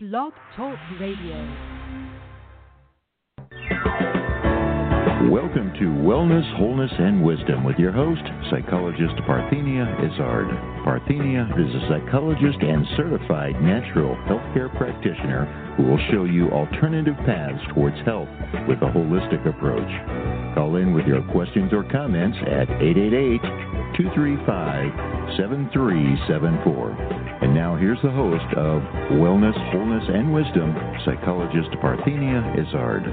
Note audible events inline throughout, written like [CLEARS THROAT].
Blog Talk Radio. Welcome to Wellness, Wholeness, and Wisdom with your host, psychologist Parthenia Izzard. Parthenia is a psychologist and certified natural healthcare practitioner who will show you alternative paths towards health with a holistic approach. Call in with your questions or comments at 888 235 7374. And now here's the host of Wellness, Wholeness, and Wisdom, psychologist Parthenia Izzard.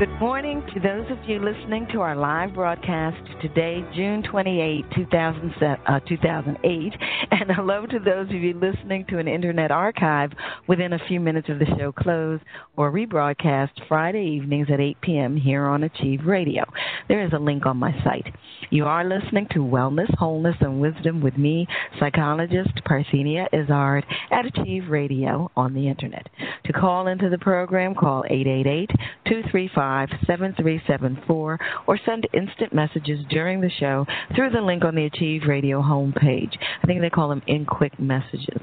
Good morning to those of you listening to our live broadcast today, June 28, 2000, uh, 2008. [LAUGHS] And hello to those of you listening to an internet archive within a few minutes of the show close or rebroadcast Friday evenings at 8 p.m. here on Achieve Radio. There is a link on my site. You are listening to Wellness, Wholeness, and Wisdom with me, psychologist Parthenia Izzard at Achieve Radio on the internet. To call into the program, call 888 235 7374 or send instant messages during the show through the link on the Achieve Radio homepage. I think they call them in quick messages.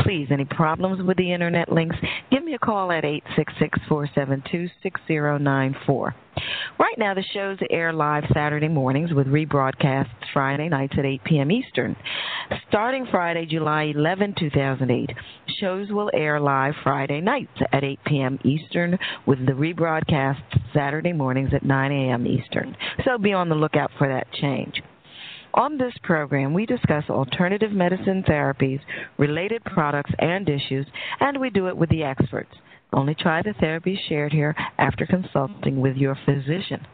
Please, any problems with the internet links, give me a call at 866 472 6094. Right now, the shows air live Saturday mornings with rebroadcasts Friday nights at 8 p.m. Eastern. Starting Friday, July 11, 2008, shows will air live Friday nights at 8 p.m. Eastern with the rebroadcasts Saturday mornings at 9 a.m. Eastern. So be on the lookout for that change. On this program, we discuss alternative medicine therapies, related products, and issues, and we do it with the experts. Only try the therapies shared here after consulting with your physician.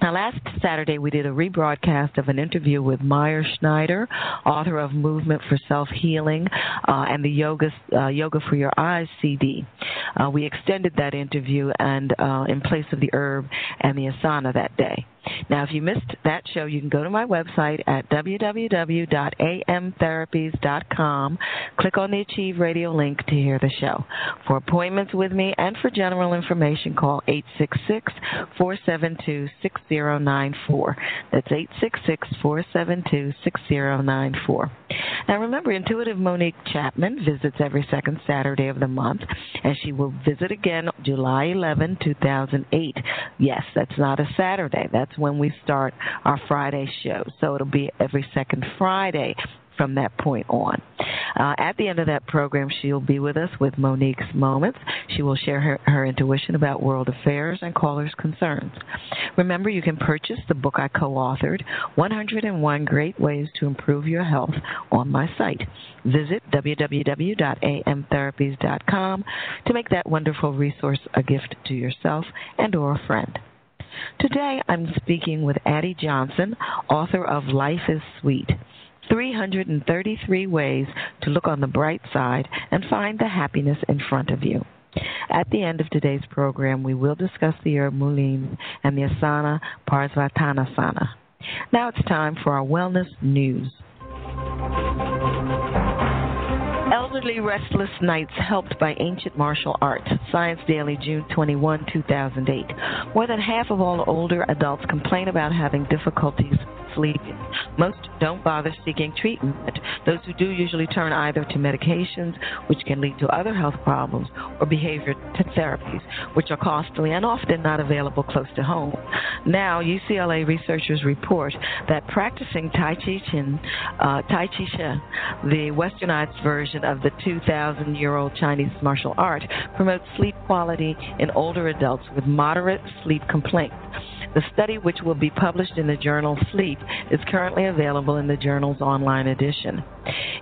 Now, last Saturday we did a rebroadcast of an interview with Meir Schneider, author of Movement for Self Healing uh, and the Yoga uh, Yoga for Your Eyes CD. Uh, we extended that interview and uh, in place of the herb and the asana that day. Now, if you missed that show, you can go to my website at www.amtherapies.com. Click on the Achieve Radio link to hear the show. For appointments with me and for general information, call 866 472 6094. That's 866 472 6094. Now, remember, Intuitive Monique Chapman visits every second Saturday of the month, and she will visit again July 11, 2008. Yes, that's not a Saturday. That's when we start our Friday show. So it'll be every second Friday from that point on. Uh, at the end of that program, she'll be with us with Monique's Moments. She will share her, her intuition about world affairs and callers' concerns. Remember, you can purchase the book I co authored, 101 Great Ways to Improve Your Health, on my site. Visit www.amtherapies.com to make that wonderful resource a gift to yourself and or a friend. Today I'm speaking with Addie Johnson, author of Life is Sweet 333 Ways to Look on the Bright Side and Find the Happiness in Front of You. At the end of today's program, we will discuss the herb mullein and the asana Parsvatanasana. Now it's time for our wellness news. Elderly Restless Nights Helped by Ancient Martial Arts. Science Daily, June 21, 2008. More than half of all older adults complain about having difficulties sleeping. Most don't bother seeking treatment. Those who do usually turn either to medications, which can lead to other health problems, or behavior therapies, which are costly and often not available close to home. Now, UCLA researchers report that practicing Tai Chi Chin, uh, Tai Chi Chih, the westernized version of the 2,000 year old Chinese martial art, promotes sleep quality in older adults with moderate sleep complaints. The study, which will be published in the journal Sleep, is currently available in the journal's online edition.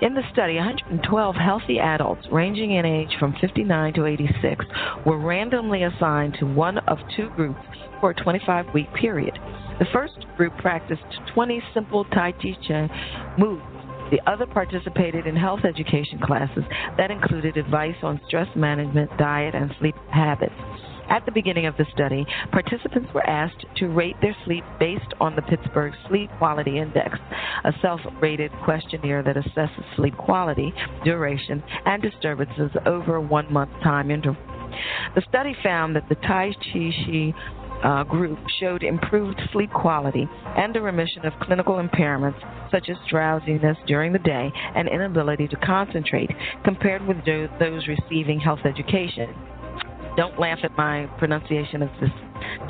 In the study, 112 healthy adults, ranging in age from 59 to 86, were randomly assigned to one of two groups for a 25 week period. The first group practiced 20 simple Tai Chi Chuan moves the other participated in health education classes that included advice on stress management, diet, and sleep habits. At the beginning of the study, participants were asked to rate their sleep based on the Pittsburgh Sleep Quality Index, a self rated questionnaire that assesses sleep quality, duration, and disturbances over a one month time interval. The study found that the Tai Chi Chih uh, group showed improved sleep quality and a remission of clinical impairments such as drowsiness during the day and inability to concentrate compared with those receiving health education. Don't laugh at my pronunciation of this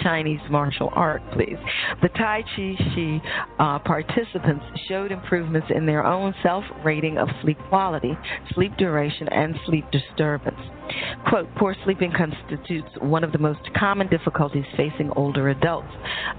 Chinese martial art, please. The Tai Chi Chih uh, participants showed improvements in their own self rating of sleep quality, sleep duration, and sleep disturbance. Quote, poor sleeping constitutes one of the most common difficulties facing older adults,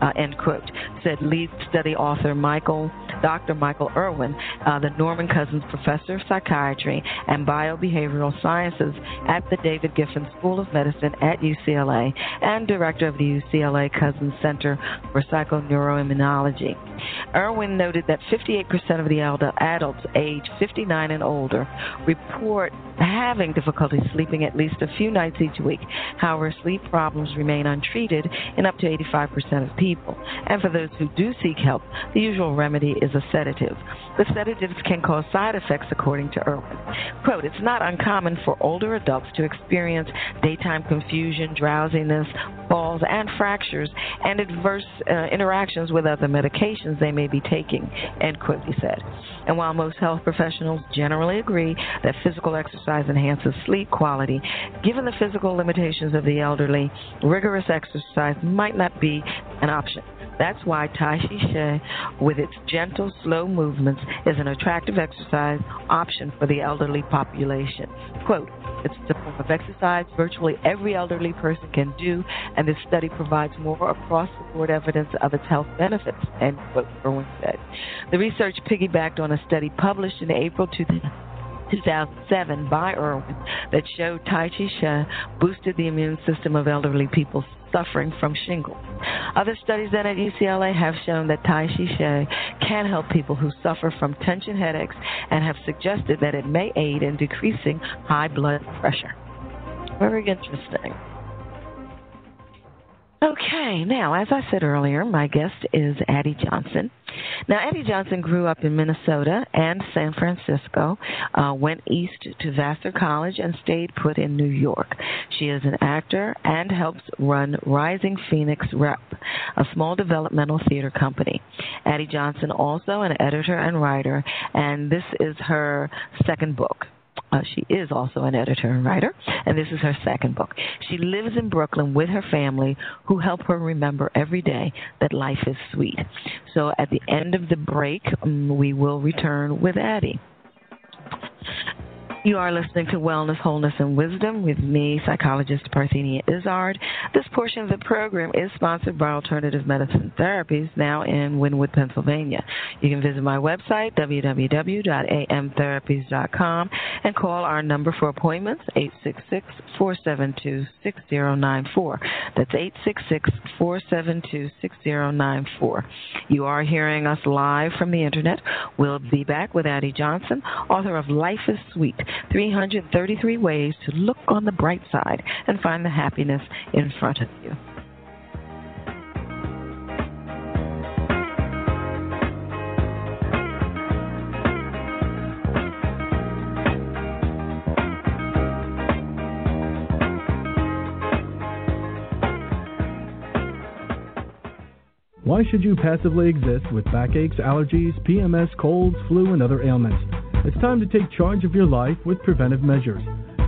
uh, end quote, said lead study author Michael, Dr. Michael Irwin, uh, the Norman Cousins Professor of Psychiatry and Biobehavioral Sciences at the David Geffen School of Medicine at UCLA and director of the UCLA Cousins Center for Psychoneuroimmunology. Irwin noted that 58% of the adults age 59 and older report having difficulty sleeping at least a few nights each week. However, sleep problems remain untreated in up to 85% of people. And for those who do seek help, the usual remedy is a sedative. The sedatives can cause side effects, according to Irwin. Quote, it's not uncommon for older adults to experience daytime confusion, drowsiness, falls, and fractures, and adverse uh, interactions with other medications they may be taking, end quote, he said. And while most health professionals generally agree that physical exercise enhances sleep quality, given the physical limitations of the elderly, rigorous exercise might not be an option. That's why Tai Chi Chih, with its gentle, slow movements, is an attractive exercise option for the elderly population. Quote, it's a form of exercise virtually every elderly person can do, and this study provides more across the board evidence of its health benefits, end quote, Irwin said. The research piggybacked on a study published in April 2007 by Irwin that showed Tai Chi Chih boosted the immune system of elderly people suffering from shingles. Other studies done at UCLA have shown that Tai Chi Chih can help people who suffer from tension headaches and have suggested that it may aid in decreasing high blood pressure. Very interesting. Okay, now, as I said earlier, my guest is Addie Johnson. Now, Addie Johnson grew up in Minnesota and San Francisco, uh, went east to Vassar College, and stayed put in New York. She is an actor and helps run Rising Phoenix Rep, a small developmental theater company. Addie Johnson, also an editor and writer, and this is her second book. Uh, she is also an editor and writer, and this is her second book. She lives in Brooklyn with her family, who help her remember every day that life is sweet. So at the end of the break, um, we will return with Addie. You are listening to Wellness, Wholeness, and Wisdom with me, psychologist Parthenia Izzard. This portion of the program is sponsored by Alternative Medicine Therapies, now in Wynnewood, Pennsylvania. You can visit my website, www.amtherapies.com, and call our number for appointments, 866 472 6094. That's 866 472 6094. You are hearing us live from the internet. We'll be back with Addie Johnson, author of Life is Sweet 333 Ways to Look on the Bright Side and Find the Happiness in Front of You. Why should you passively exist with backaches, allergies, PMS, colds, flu, and other ailments? It's time to take charge of your life with preventive measures.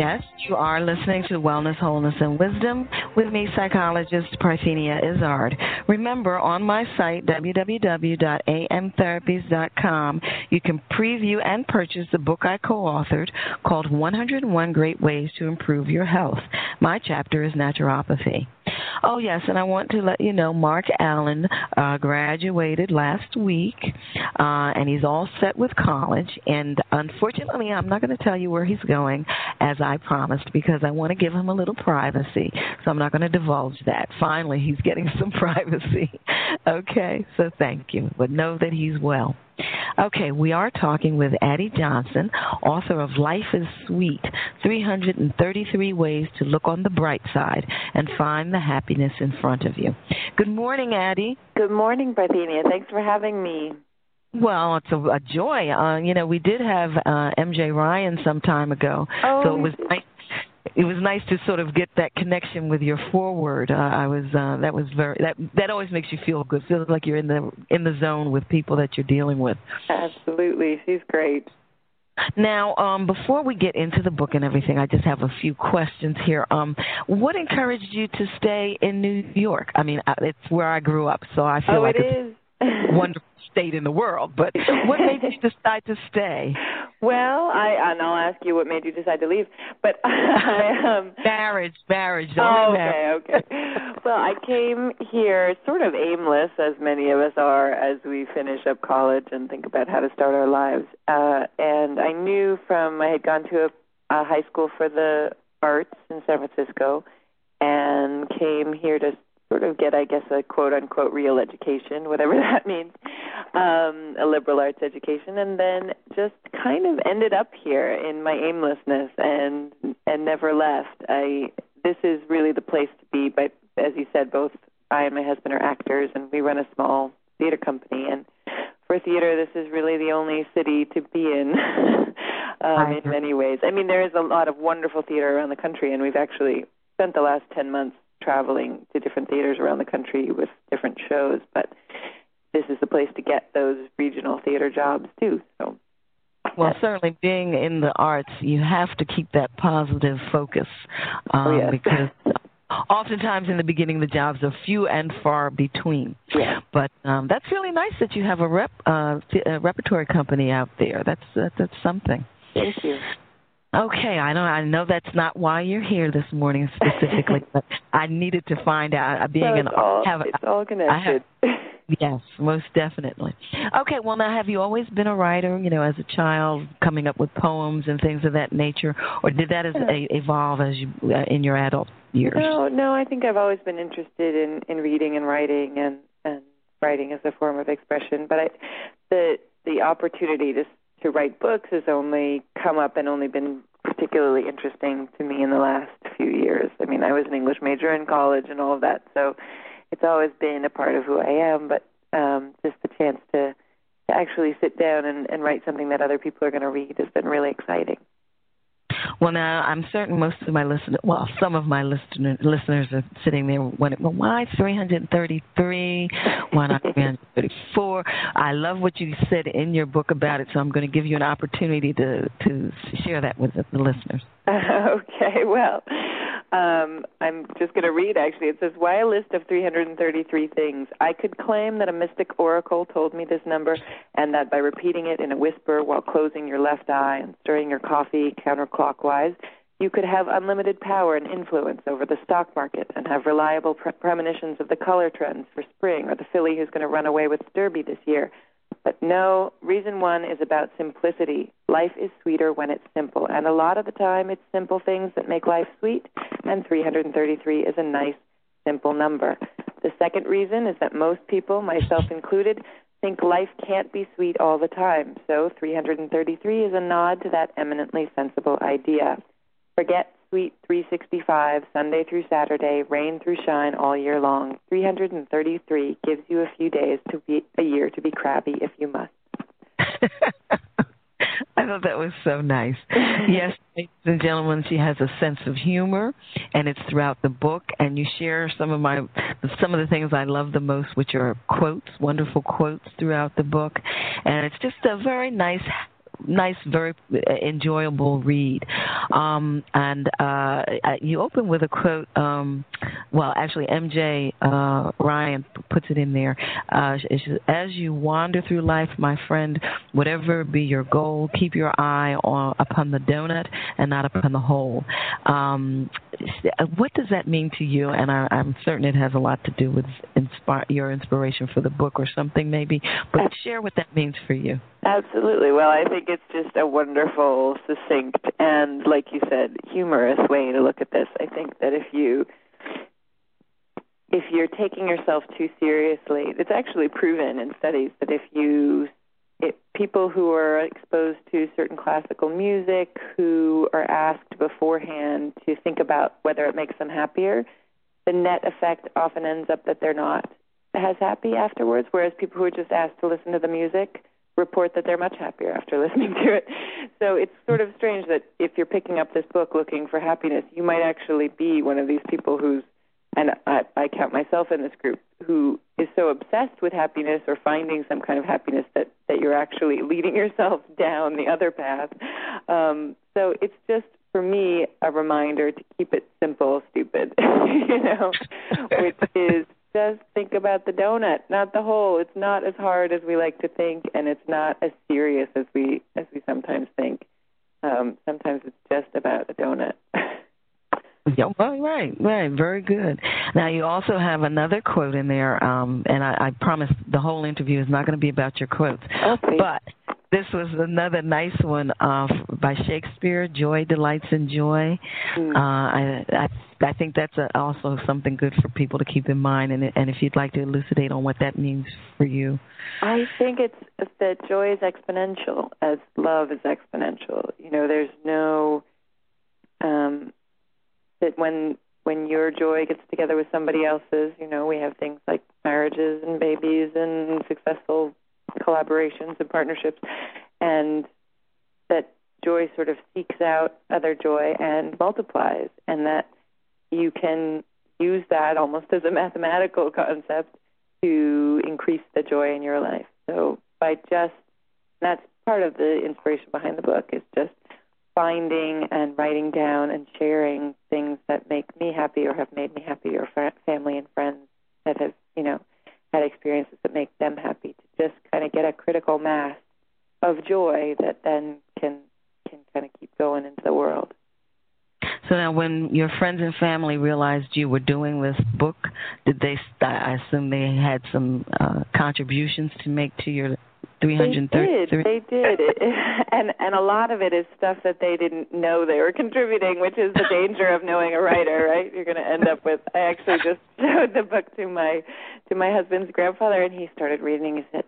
Yes, you are listening to Wellness, Wholeness, and Wisdom with me, psychologist Parthenia Izzard. Remember, on my site, www.amtherapies.com, you can preview and purchase the book I co authored called 101 Great Ways to Improve Your Health. My chapter is naturopathy. Oh, yes, and I want to let you know Mark Allen uh, graduated last week, uh, and he's all set with college. And unfortunately, I'm not going to tell you where he's going, as I promised, because I want to give him a little privacy. So I'm not going to divulge that. Finally, he's getting [LAUGHS] some privacy. okay, so thank you. But know that he's well. Okay, we are talking with Addie Johnson, author of Life is Sweet 333 Ways to Look on the Bright Side and Find the Happiness in Front of You. Good morning, Addie. Good morning, Parthenia. Thanks for having me. Well, it's a, a joy. Uh, you know, we did have uh, MJ Ryan some time ago, oh, so it was nice it was nice to sort of get that connection with your foreword. Uh, I was uh, that was very that that always makes you feel good. Feels like you're in the in the zone with people that you're dealing with. Absolutely, she's great. Now, um, before we get into the book and everything, I just have a few questions here. Um, what encouraged you to stay in New York? I mean, it's where I grew up, so I feel oh, like it it's is. Wonderful state in the world. But what made you [LAUGHS] decide to stay? Well, I and I'll ask you what made you decide to leave. But [LAUGHS] I um marriage, marriage. Oh, marriage. okay, okay. well, I came here sort of aimless, as many of us are, as we finish up college and think about how to start our lives. Uh, and I knew from I had gone to a, a high school for the arts in San Francisco, and came here to sort of get, I guess, a quote unquote real education, whatever [LAUGHS] that means, um, a liberal arts education, and then just kind of ended up here in my aimlessness and and never left. I this is really the place to be. But as you said, both I and my husband are actors, and we run a small theater company. And for theater, this is really the only city to be in. [LAUGHS] um, in many ways. I mean, there is a lot of wonderful theater around the country, and we've actually spent the last 10 months traveling to different theaters around the country with different shows, but this is the place to get those regional theater jobs too. So well, certainly being in the arts, you have to keep that positive focus um, oh, yes. because oftentimes in the beginning the jobs are few and far between. Yeah. But um, that's really nice that you have a rep uh, a repertory company out there. That's uh, that's something. Thank you. Okay, I know I know that's not why you're here this morning specifically, [LAUGHS] but I needed to find out. Uh, being so an all, have, it's all connected. Have, [LAUGHS] yes, most definitely. Okay, well now have you always been a writer? You know, as a child, coming up with poems and things of that nature, or did that as, a, evolve as you uh, in your adult years? No, no. I think I've always been interested in in reading and writing and and writing as a form of expression. But I, the the opportunity to to write books has only come up and only been particularly interesting to me in the last few years. I mean, I was an English major in college and all of that, so it's always been a part of who I am. But um, just the chance to to actually sit down and, and write something that other people are going to read has been really exciting. Well, now I'm certain most of my listeners, well, some of my listener, listeners are sitting there wondering, well, why 333? Why not 334? I love what you said in your book about it, so I'm going to give you an opportunity to to share that with the, the listeners. [LAUGHS] okay, well, um, I'm just going to read actually. It says, Why a list of 333 things? I could claim that a mystic oracle told me this number, and that by repeating it in a whisper while closing your left eye and stirring your coffee counterclockwise, you could have unlimited power and influence over the stock market and have reliable pre- premonitions of the color trends for spring or the filly who's going to run away with Derby this year. But no, reason one is about simplicity. Life is sweeter when it's simple, and a lot of the time it's simple things that make life sweet, and 333 is a nice, simple number. The second reason is that most people, myself included, think life can't be sweet all the time, so 333 is a nod to that eminently sensible idea. Forget Sweet 365, Sunday through Saturday, rain through shine all year long. 333 gives you a few days to be a year to be crabby if you must. [LAUGHS] I thought that was so nice. [LAUGHS] yes, ladies and gentlemen, she has a sense of humor, and it's throughout the book. And you share some of my some of the things I love the most, which are quotes, wonderful quotes throughout the book, and it's just a very nice nice, very enjoyable read. Um, and uh, you open with a quote. Um, well, actually, MJ uh, Ryan puts it in there. Uh, As you wander through life, my friend, whatever be your goal, keep your eye on upon the donut and not upon the hole. Um, what does that mean to you? And I, I'm certain it has a lot to do with inspire, your inspiration for the book or something, maybe. But share what that means for you. Absolutely. Well, I think it's just a wonderful, succinct, and like you said, humorous way to look at this. I think that if you if you're taking yourself too seriously, it's actually proven in studies that if you it, people who are exposed to certain classical music who are asked beforehand to think about whether it makes them happier, the net effect often ends up that they're not as happy afterwards, whereas people who are just asked to listen to the music report that they're much happier after [LAUGHS] listening to it. So it's sort of strange that if you're picking up this book looking for happiness, you might actually be one of these people who's and I, I count myself in this group who is so obsessed with happiness or finding some kind of happiness that that you're actually leading yourself [LAUGHS] down the other path. Um, so it's just for me a reminder to keep it simple, stupid, [LAUGHS] you know, which is just think about the donut, not the hole. It's not as hard as we like to think, and it's not as serious as we as we sometimes think. Um, sometimes it's just about a donut. [LAUGHS] [LAUGHS] Yeah, well, right, right, very good. Now you also have another quote in there, um, and I, I promise the whole interview is not going to be about your quotes, okay. but this was another nice one uh, by Shakespeare, "Joy delights in joy." Mm. Uh, I, I I think that's a, also something good for people to keep in mind, and and if you'd like to elucidate on what that means for you. I think it's that joy is exponential as love is exponential. You know, there's no um that when when your joy gets together with somebody else's, you know, we have things like marriages and babies and successful collaborations and partnerships, and that joy sort of seeks out other joy and multiplies, and that you can use that almost as a mathematical concept to increase the joy in your life. So by just that's part of the inspiration behind the book is just finding and writing down and sharing things that make me happy or have made me happy or family and friends that have, you know, had experiences that make them happy to just kind of get a critical mass of joy that then can can kind of keep going into the world. So now, when your friends and family realized you were doing this book, did they? I assume they had some uh, contributions to make to your 330. They did. They did. It, [LAUGHS] and and a lot of it is stuff that they didn't know they were contributing, which is the danger of knowing a writer, right? You're going to end up with. I actually just [LAUGHS] showed the book to my to my husband's grandfather, and he started reading. He said,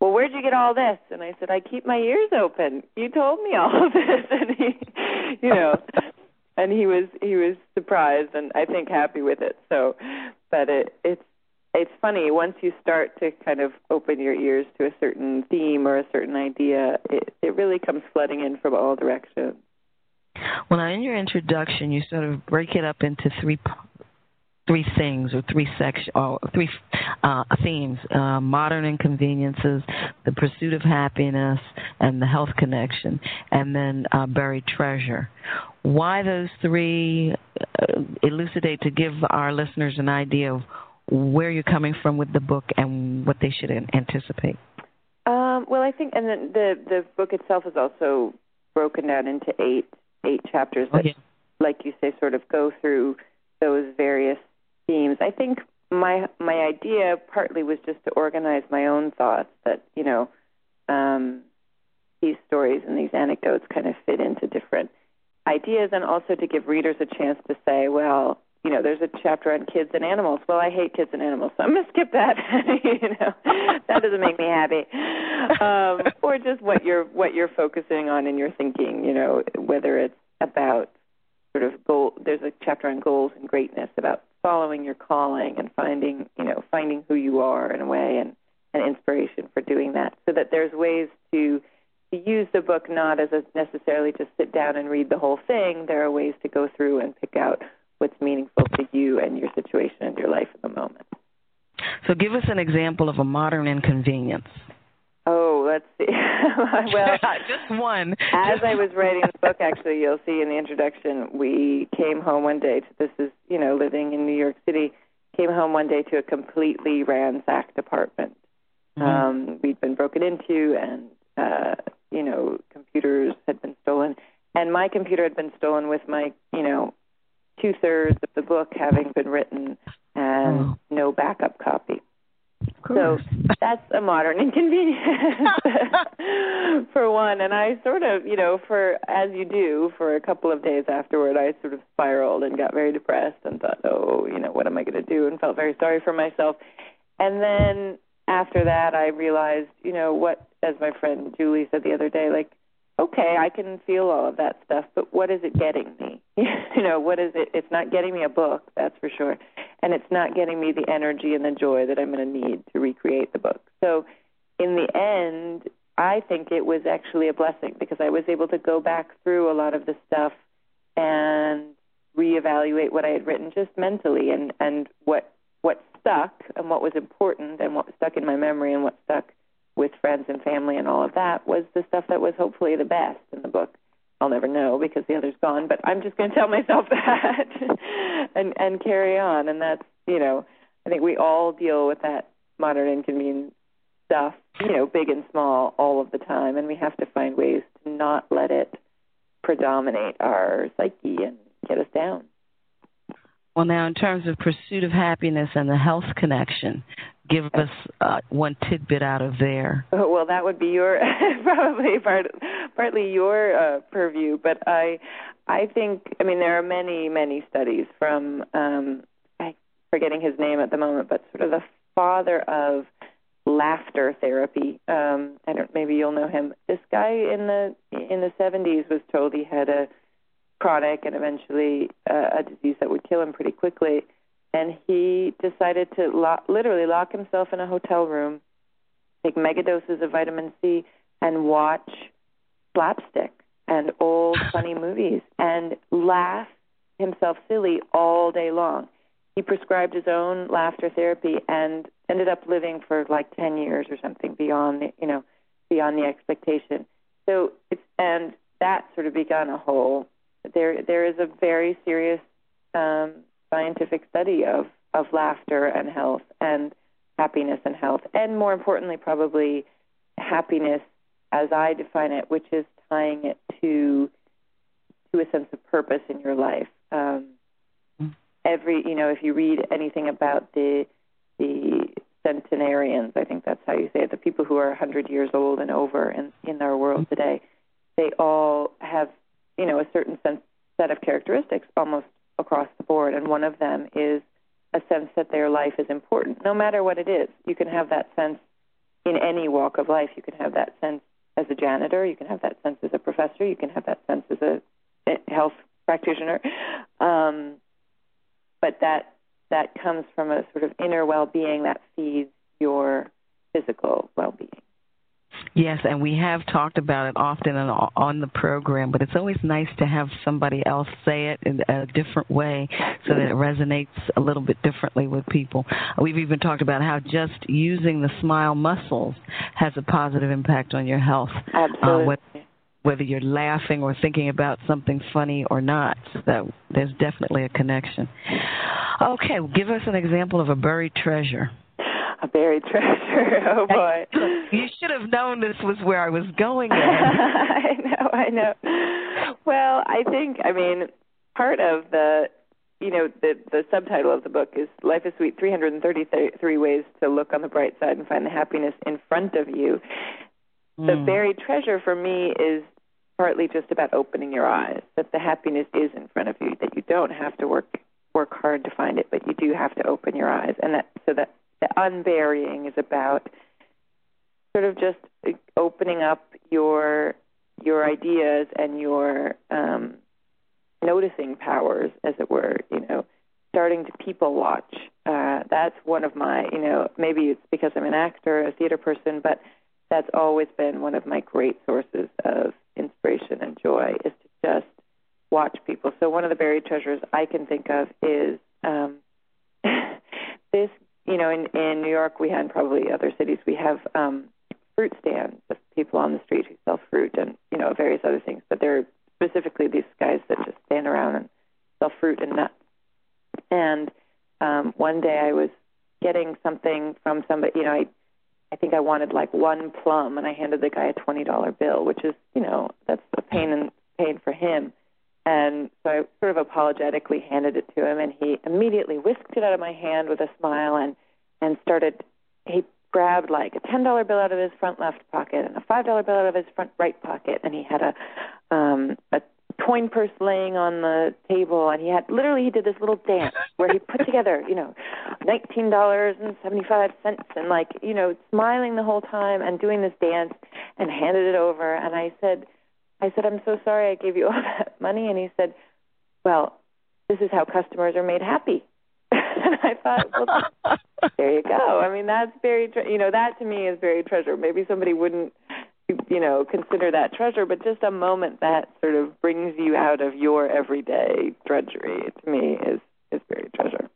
"Well, where'd you get all this?" And I said, "I keep my ears open. You told me all of this." [LAUGHS] And he, you know, and he was he was surprised and I think happy with it. So, but it it's it's funny once you start to kind of open your ears to a certain theme or a certain idea, it, it really comes flooding in from all directions. Well, now in your introduction, you sort of break it up into three three things or three section or three uh, themes: uh, modern inconveniences, the pursuit of happiness, and the health connection, and then uh, buried treasure. Why those three? Uh, elucidate to give our listeners an idea of where you're coming from with the book and what they should anticipate. Um, well, I think, and the, the the book itself is also broken down into eight eight chapters that, oh, yeah. like you say, sort of go through those various themes. I think my my idea partly was just to organize my own thoughts that you know um, these stories and these anecdotes kind of fit into different ideas, and also to give readers a chance to say, well, you know, there's a chapter on kids and animals. Well, I hate kids and animals, so I'm gonna skip that. [LAUGHS] you know, that doesn't make me happy. Um, or just what you're what you're focusing on in your thinking. You know, whether it's about sort of goal. There's a chapter on goals and greatness about following your calling and finding, you know, finding who you are in a way and and inspiration for doing that. So that there's ways to to use the book not as a necessarily just sit down and read the whole thing. There are ways to go through and pick out what's meaningful to you and your situation and your life in the moment. So, give us an example of a modern inconvenience. Oh, let's see. [LAUGHS] well, [LAUGHS] just one. as I was writing the book, actually, you'll see in the introduction, we came home one day. To, this is, you know, living in New York City. Came home one day to a completely ransacked apartment. Mhm. Um, we'd been broken into, and uh, you know, computers had been stolen, and my computer had been stolen with my, you know, two thirds of the book having been written and Oh. no backup copy. So that's a modern [LAUGHS] inconvenience [LAUGHS] for one. And I sort of, you know, for as you do, for a couple of days afterward, I sort of spiraled and got very depressed and thought, oh, you know, what am I going to do? And felt very sorry for myself. And then after that, I realized, you know, what, as my friend Julie said the other day, like, okay, I can feel all of that stuff, but what is it getting me? [LAUGHS] you know, what is it? It's not getting me a book, that's for sure, and it's not getting me the energy and the joy that I'm going to need to recreate the book. So, in the end, I think it was actually a blessing because I was able to go back through a lot of the stuff and reevaluate what I had written just mentally and and what what stuck and what was important and what stuck in my memory and what stuck with friends and family and all of that was the stuff that was hopefully the best in the book. I'll never know because the other's gone, but I'm just going [LAUGHS] to tell myself that [LAUGHS] and and carry on. And that's you know, I think we all deal with that modern inconvenience stuff, you know, big and small, all of the time, and we have to find ways to not let it predominate our psyche and get us down. Well, now, in terms of pursuit of happiness and the health connection, give us uh, one tidbit out of there. Oh, well, that would be your [LAUGHS] probably part, partly your uh, purview, but I, I think I mean there are many many studies from um, I'm forgetting his name at the moment, but sort of the father of laughter therapy. Um, I don't maybe you'll know him. This guy in the in the 70s was told he had a chronic and eventually uh, a disease that would kill him pretty quickly and he decided to lo- literally lock himself in a hotel room, take mega doses of vitamin C, and watch slapstick and old [LAUGHS] funny movies and laugh himself silly all day long. He prescribed his own laughter therapy and ended up living for like 10 years or something beyond the, you know, beyond the expectation. So it's and that sort of began a whole there there is a very serious um scientific study of of laughter and health and happiness and health and more importantly probably happiness as I define it which is tying it to to a sense of purpose in your life. Um every you know if you read anything about the the centenarians I think that's how you say it the people who are 100 years old and over in in our world today they all have you know a certain sense set of characteristics almost across the board, and one of them is a sense that their life is important, no matter what it is. You can have that sense in any walk of life. You can have that sense as a janitor. You can have that sense as a professor. You can have that sense as a health practitioner. Um, but that that comes from a sort of inner well-being that feeds your physical well-being. Yes, and we have talked about it often on, on the program, but it's always nice to have somebody else say it in a different way so that it resonates a little bit differently with people. We've even talked about how just using the smile muscles has a positive impact on your health. Absolutely. Uh, whether, whether you're laughing or thinking about something funny or not, so there's definitely a connection. Okay, give us an example of a buried treasure. A buried [LAUGHS] treasure. Oh boy. [LAUGHS] [LAUGHS] You should have known this was where I was going. [LAUGHS] I know, I know. Well, I think I mean part of the you know the the subtitle of the book is Life is Sweet 333 ways to look on the bright side and find the happiness in front of you. The Mm. buried treasure for me is partly just about opening your eyes that the happiness is in front of you that you don't have to work work hard to find it but you do have to open your eyes and that so that the unburying is about sort of just opening up your your ideas and your um, noticing powers, as it were. You know, starting to people watch. Uh, that's one of my, you know, maybe it's because I'm an actor, a theater person, but that's always been one of my great sources of inspiration and joy is to just watch people. So one of the buried treasures I can think of is um, [LAUGHS] this. You know, in in New York, we had and probably other cities. We have um, fruit stands of people on the street who sell fruit and you know various other things, but there are specifically these guys that just stand around and sell fruit and nuts. And um, one day I was getting something from somebody, you know, I I think I wanted like one plum, and I handed the guy a twenty dollar bill, which is you know that's a pain and pain for him. And so I sort of apologetically handed it to him, and he immediately whisked it out of my hand with a smile and and started. He grabbed like a ten dollar bill out of his front left pocket and a five dollar bill out of his front right pocket, and he had a um, a coin purse laying on the table, and he had literally he did this little dance where he put together, you know, nineteen dollars and seventy five cents, and like you know, smiling the whole time and doing this dance, and handed it over, and I said I said, I'm so sorry I gave you all [LAUGHS] that money. And he said, Well, this is how customers are made happy. [LAUGHS] I thought, well, there you go. I mean, that's very, tre- you know, that to me is very treasure. Maybe somebody wouldn't, you know, consider that treasure, but just a moment that sort of brings you out of your everyday drudgery to me is is very treasure.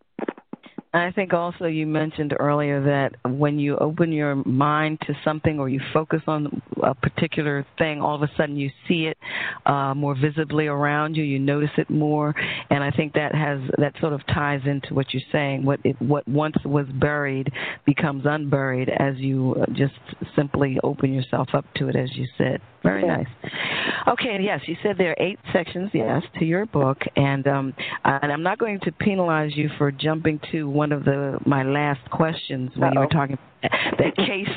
I think also you mentioned earlier that when you open your mind to something or you focus on a particular thing, all of a sudden you see it uh, more visibly around you. You notice it more, and I think that has that sort of ties into what you're saying. What it, what once was buried becomes unburied as you just simply open yourself up to it, as you said. Very nice. Okay, and yes, you said there are eight sections, yes, to your book, and um, and I'm not going to penalize you for jumping to one of the my last questions when you were Uh-oh. talking that case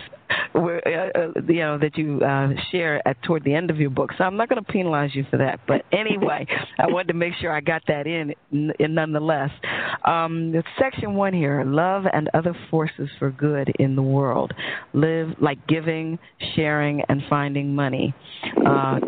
where uh, uh, you know that you uh, share at toward the end of your book. So I'm not going to penalize you for that. But [LAUGHS] anyway, I wanted to make sure I got that in, in nonetheless. Um, section one here: love and other forces for good in the world. Live like giving, sharing, and finding money. Uh,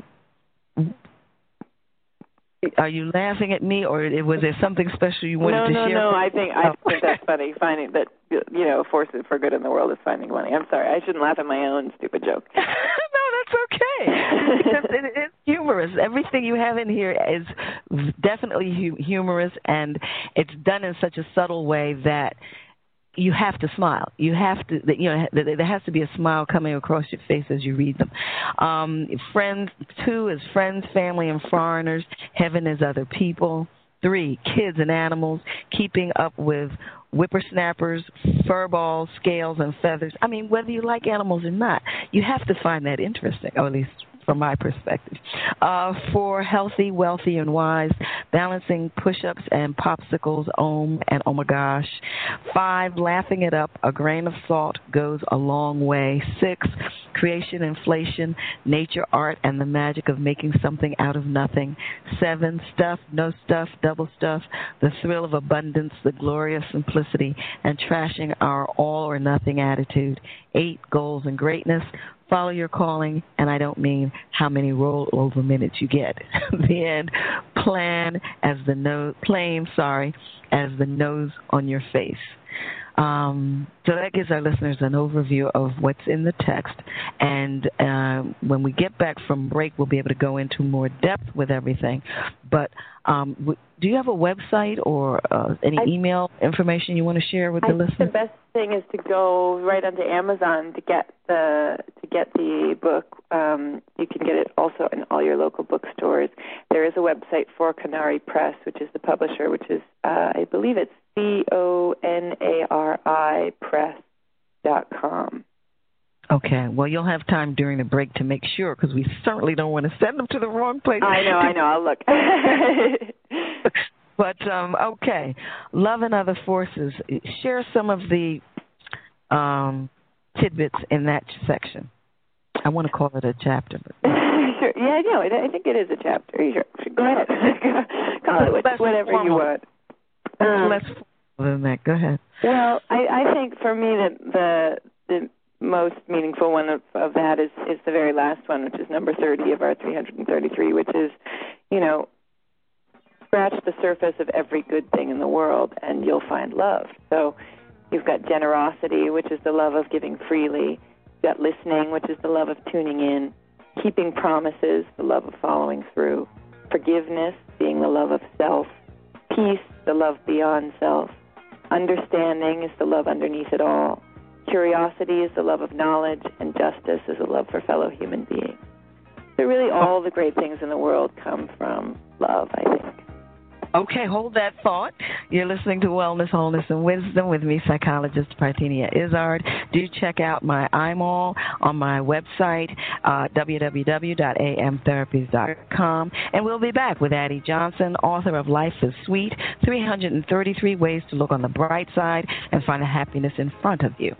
are you laughing at me, or was there something special you wanted no, to no, share? no. I think I oh. think that's funny. Finding that you know, forces for good in the world is finding money. I'm sorry, I shouldn't laugh at my own stupid joke. [LAUGHS] no, that's okay. Because it, it's humorous. Everything you have in here is definitely hu- humorous, and it's done in such a subtle way that you have to smile. You have to, you know, there has to be a smile coming across your face as you read them. Um, friends, two is friends, family, and foreigners. Heaven is other people. Three, kids and animals. Keeping up with whippersnappers, furballs, scales, and feathers. I mean, whether you like animals or not, you have to find that interesting, or at least from my perspective. Uh, four, healthy, wealthy, and wise, balancing push ups and popsicles, om and oh my gosh. Five, laughing it up, a grain of salt goes a long way. Six, creation, inflation, nature, art, and the magic of making something out of nothing. Seven, stuff, no stuff, double stuff, the thrill of abundance, the glory of simplicity, and trashing our all or nothing attitude. Eight, goals and greatness, follow your calling, and I don't mean how many rollover minutes you get. [LAUGHS] the end, plan as the nose, plain, sorry, as the nose on your face. Um, so that gives our listeners an overview of what's in the text. And um, when we get back from break, we'll be able to go into more depth with everything. But um, w- do you have a website or uh, any I- email information you want to share with the I think listeners? the best thing is to go right onto Amazon to get the to get the book. Um, you can get it also in all your local bookstores. There is a website for Conari Press, which is the publisher, which is uh, I believe it's C O N A R I Press dot com. Okay. Well, you'll have time during the break to make sure because we certainly don't want to send them to the wrong place. I know, I know. I'll look. [LAUGHS] But um, okay, love and other forces. Share some of the um, tidbits in that section. I want to call it a chapter. But [LAUGHS] sure. Yeah, I know. I think it is a chapter. Sure. Go ahead. [LAUGHS] Call it Less whatever you want. Um, less formal than that. Go ahead. Well, I, I think for me that the the most meaningful one of, of that is is the very last one, which is number thirty of our three hundred and thirty three, which is, you know, scratch the surface of every good thing in the world and you'll find love. So you've got generosity, which is the love of giving freely. You've got listening, which is the love of tuning in. Keeping promises, the love of following through. Forgiveness, being the love of self. Peace, the love beyond self. Understanding is the love underneath it all. Curiosity is the love of knowledge, and justice is a love for fellow human beings. So, really, all the great things in the world come from love, I think. Okay, hold that thought. You're listening to Wellness, Wholeness, and Wisdom with me, psychologist Parthenia Izzard. Do check out my IMAL on my website, uh, www.amtherapies.com. And we'll be back with Addie Johnson, author of Life is Sweet 333 Ways to Look on the Bright Side and Find the Happiness in Front of You.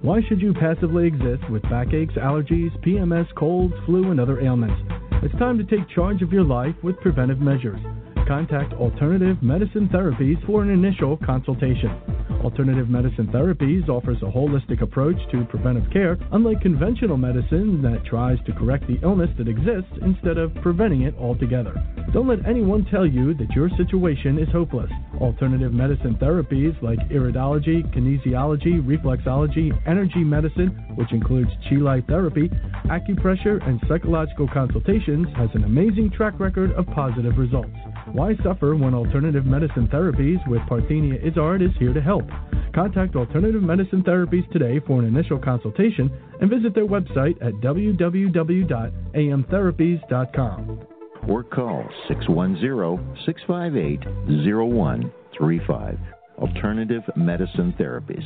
Why should you passively exist with backaches, allergies, PMS, colds, flu, and other ailments? It's time to take charge of your life with preventive measures. Contact Alternative Medicine Therapies for an initial consultation. Alternative Medicine Therapies offers a holistic approach to preventive care, unlike conventional medicine that tries to correct the illness that exists instead of preventing it altogether. Don't let anyone tell you that your situation is hopeless. Alternative medicine therapies like iridology, kinesiology, reflexology, energy medicine, which includes chi light therapy, acupressure, and psychological consultations, has an amazing track record of positive results. Why suffer when alternative medicine therapies with Parthenia Izzard is here to help? Contact Alternative Medicine Therapies today for an initial consultation and visit their website at www.amtherapies.com. Or call 610 658 0135. Alternative Medicine Therapies.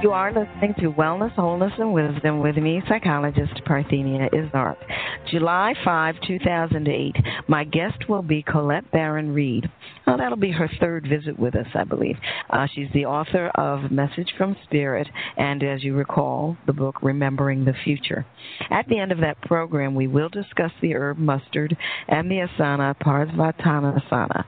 You are listening to Wellness, Wholeness, and Wisdom with me, psychologist Parthenia Izzard. July 5, 2008. My guest will be Colette Baron Reid. Oh, that'll be her third visit with us, I believe. Uh, she's the author of Message from Spirit and, as you recall, the book Remembering the Future. At the end of that program, we will discuss the herb mustard and the asana Parsvottanasana.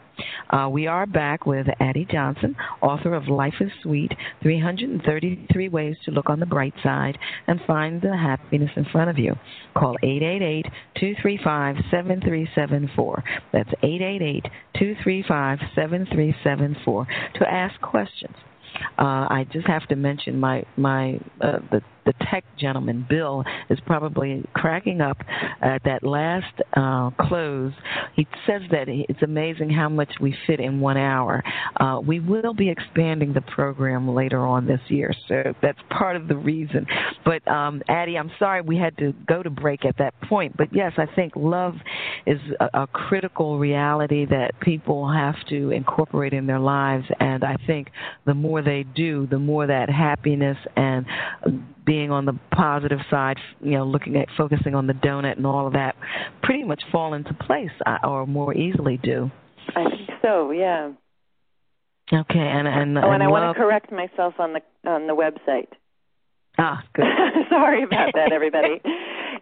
Uh, we are back with Addie Johnson, author of Life is Sweet 333 Ways to Look on the Bright Side and Find the Happiness in Front of You. Call 888 235 7374. That's 888 235 7374 to ask questions. Uh, I just have to mention my my uh, the the tech gentleman Bill is probably cracking up at that last uh, close. He says that it's amazing how much we fit in one hour. Uh, we will be expanding the program later on this year, so that's part of the reason. But um, Addie, I'm sorry we had to go to break at that point. But yes, I think love is a, a critical reality that people have to incorporate in their lives, and I think the more they do, the more that happiness and being on the positive side, you know, looking at focusing on the donut and all of that, pretty much fall into place uh, or more easily do. I think so. Yeah. Okay, and and oh, and, and I love, want to correct myself on the on the website. Ah, good. [LAUGHS] Sorry about that, everybody. [LAUGHS]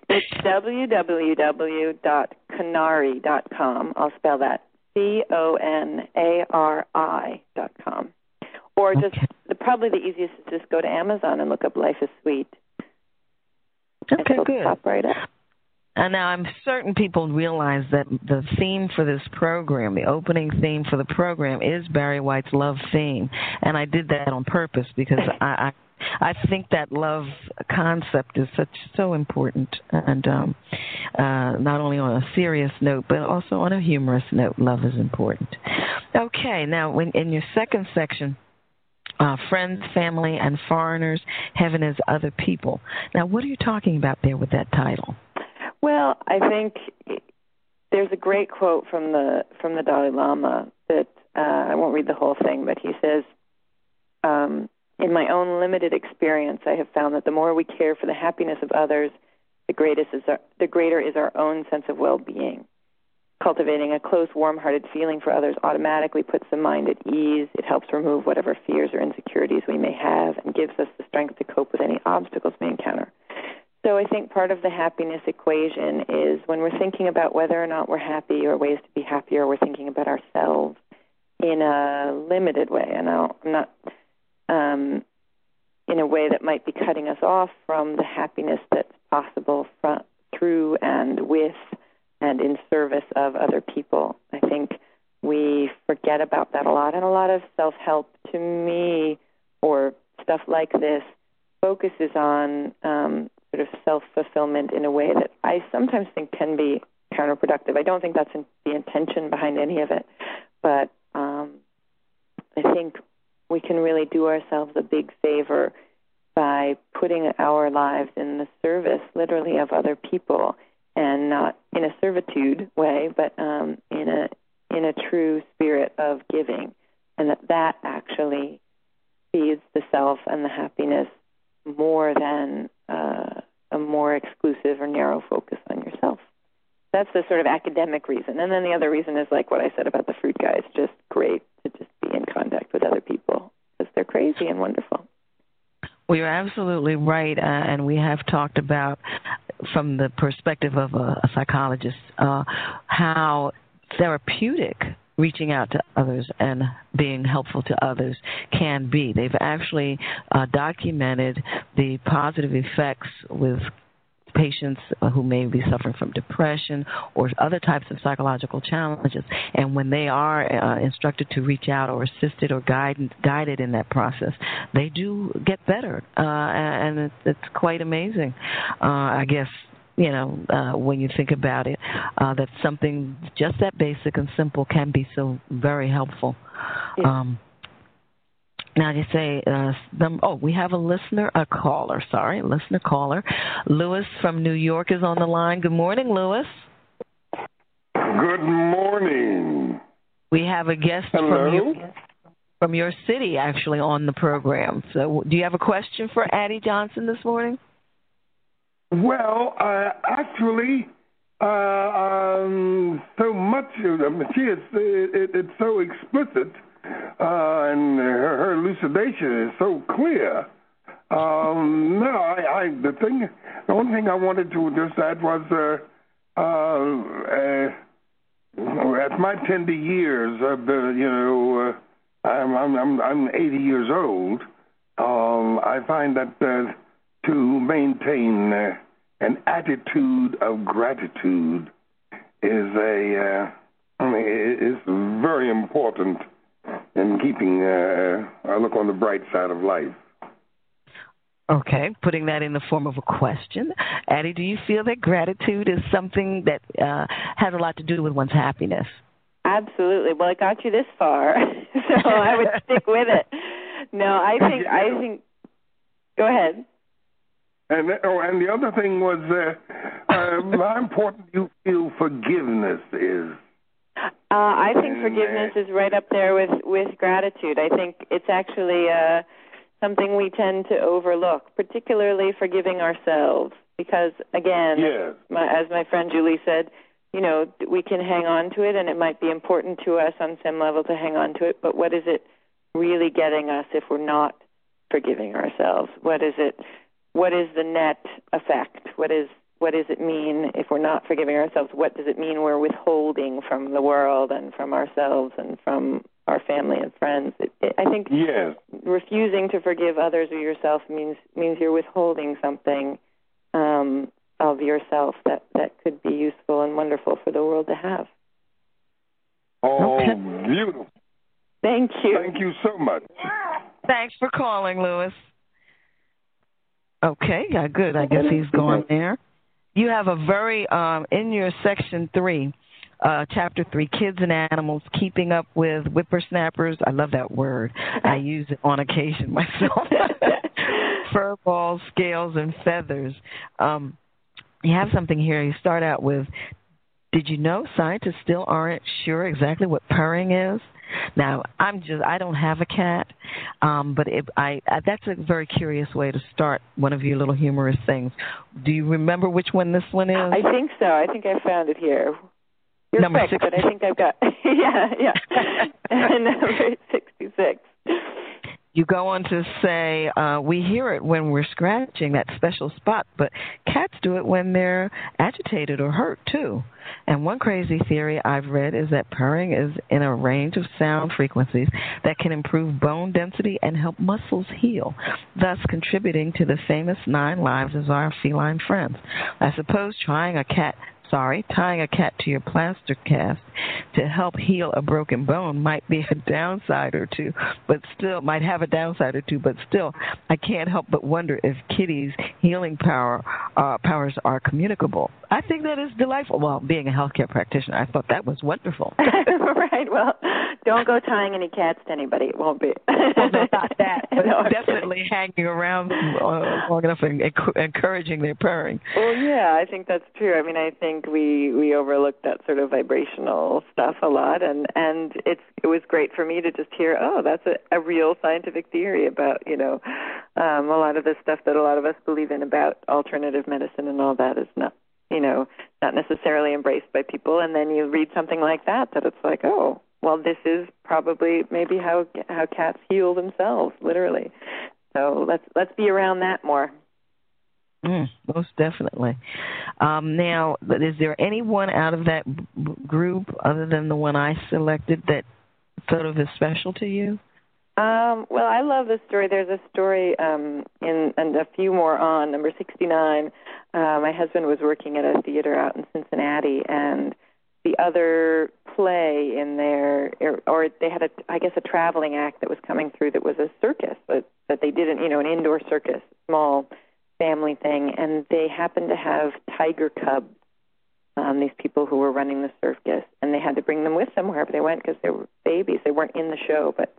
it's www.conari.com. I'll spell that C O N A R I dot com. Or just Okay. the, probably the easiest is just go to Amazon and look up Life is Sweet. Okay, good. Pop right up. And now I'm certain people realize that the theme for this program, the opening theme for the program, is Barry White's love theme, and I did that on purpose because [LAUGHS] I. I I think that love concept is such so important, and um, uh, not only on a serious note, but also on a humorous note. Love is important. Okay, now when in your second section, uh, friends, family, and foreigners, heaven is other people. Now, what are you talking about there with that title? Well, I think there's a great quote from the from the Dalai Lama that uh, I won't read the whole thing, but he says, um, "In my own limited experience, I have found that the more we care for the happiness of others, the greatest is our, the greater is our own sense of well-being. Cultivating a close, warm-hearted feeling for others automatically puts the mind at ease. It helps remove whatever fears or insecurities we may have, and gives us the strength to cope with any obstacles we encounter." So I think part of the happiness equation is when we're thinking about whether or not we're happy or ways to be happier, we're thinking about ourselves in a limited way. And I'm not um, in a way that might be cutting us off from the happiness that's possible from, through and with and in service of other people. I think we forget about that a lot. And a lot of self help to me or stuff like this focuses on um, sort of self fulfillment in a way that I sometimes think can be counterproductive. I don't think that's in, the intention behind any of it, but um, I think we can really do ourselves a big favor by putting our lives in the service, literally, of other people, and not in a servitude way, but um, in a in a true spirit of giving, and that that actually feeds the self and the happiness more than uh, a more exclusive or narrow focus on yourself. That's the sort of academic reason. And then the other reason is like what I said about the fruit guy. It's just great to just be in contact with other people because they're crazy and wonderful. Well, you're absolutely right, uh, and we have talked about, from the perspective of a, a psychologist, uh, how therapeutic reaching out to others and being helpful to others can be. They've actually uh, documented the positive effects with patients who may be suffering from depression or other types of psychological challenges. And when they are uh, instructed to reach out or assisted or guided, guided in that process, they do get better. Uh, and it's, it's quite amazing. Uh, I guess you know, uh, when you think about it, uh, that something just that basic and simple can be so very helpful. Um, now you say, uh, them, oh, we have a listener, a caller, sorry, listener caller. Lewis from New York is on the line. Good morning, Lewis. Good morning. We have a guest Hello? from your, from your city actually on the program. So, do you have a question for Addie Johnson this morning? Well, uh, actually, uh, um, so much of them, she is, it, it, it's so explicit uh, and her, her elucidation is so clear. Um, no, I, I, the thing, the only thing I wanted to just add was, uh, uh, uh, at my tender years, of the, you know, uh, I'm, I'm, I'm 80 years old. Um, I find that uh, to maintain uh, an attitude of gratitude is a, uh, mean, it's very important and keeping uh, a look on the bright side of life. Okay, putting that in the form of a question. Addie, do you feel that gratitude is something that uh, has a lot to do with one's happiness? Absolutely. Well, it got you this far, [LAUGHS] so I would stick with it. No, I think I think. Go ahead. And oh, and the other thing was uh, uh, [LAUGHS] how important you feel forgiveness is. Uh, I think forgiveness is right up there with with gratitude. I think it's actually uh, something we tend to overlook, particularly forgiving ourselves, because again, yes. my, as my friend Julie said, you know, we can hang on to it, and it might be important to us on some level to hang on to it. But what is it really getting us if we're not forgiving ourselves? What is it? What is the net effect? What is what does it mean if we're not forgiving ourselves? What does it mean we're withholding from the world and from ourselves and from our family and friends? It, it, I think yes. refusing to forgive others or yourself means means you're withholding something um, of yourself that that could be useful and wonderful for the world to have. Oh, Okay. beautiful! Thank you. Thank you so much. Thanks for calling, Lewis. Okay, yeah, good. I guess he's gone there. You have a very um, in your section three, uh, chapter three, kids and animals, keeping up with whippersnappers. I love that word. I [LAUGHS] use it on occasion [LAUGHS] myself. [LAUGHS] Fur balls, scales, and feathers. Um, you have something here. You start out with, did you know scientists still aren't sure exactly what purring is? Now, I'm just I don't have a cat, um, but if I uh, that's a very curious way to start one of your little humorous things. Do you remember which one this one is? I think so. I think I found it here. You're Number quick, but I think I've got [LAUGHS] yeah, yeah. [LAUGHS] [LAUGHS] Number sixty-six. You go on to say uh, we hear it when we're scratching that special spot, but cats do it when they're agitated or hurt too. And one crazy theory I've read is that purring is in a range of sound frequencies that can improve bone density and help muscles heal, thus contributing to the famous nine lives of our feline friends. I suppose trying a cat sorry, tying a cat to your plaster cast to help heal a broken bone might be a downside or two, but still might have a downside or two, but still, I can't help but wonder if Kitty's healing power uh, powers are communicable. I think that is delightful. Well, being a healthcare practitioner, I thought that was wonderful. [LAUGHS] right. Well, don't go tying any cats to anybody. It won't be. well, no, not that, but [LAUGHS] no, definitely hanging around uh, long enough and encouraging their purring. Well, yeah, I think that's true. I mean, I think we we overlook that sort of vibrational stuff a lot, and and it's it was great for me to just hear, oh, that's a, a real scientific theory about you know um, a lot of the stuff that a lot of us believe in about alternative medicine and all that is not you know, not necessarily embraced by people. And then you read something like that, that it's like, oh, well, this is probably maybe how how cats heal themselves, literally. So let's let's be around that more. Mm, most definitely. Um, now, is there anyone out of that group other than the one I selected that sort of is special to you? Um, well, I love this story. There's a story um, in and a few more on number 69. Uh, my husband was working at a theater out in Cincinnati, and the other play in there, or, or they had a, I guess, a traveling act that was coming through that was a circus that that they did, not you know, an indoor circus, small family thing, and they happened to have tiger cubs. Um, these people who were running the circus, and they had to bring them with them wherever they went because they were babies. They weren't in the show, but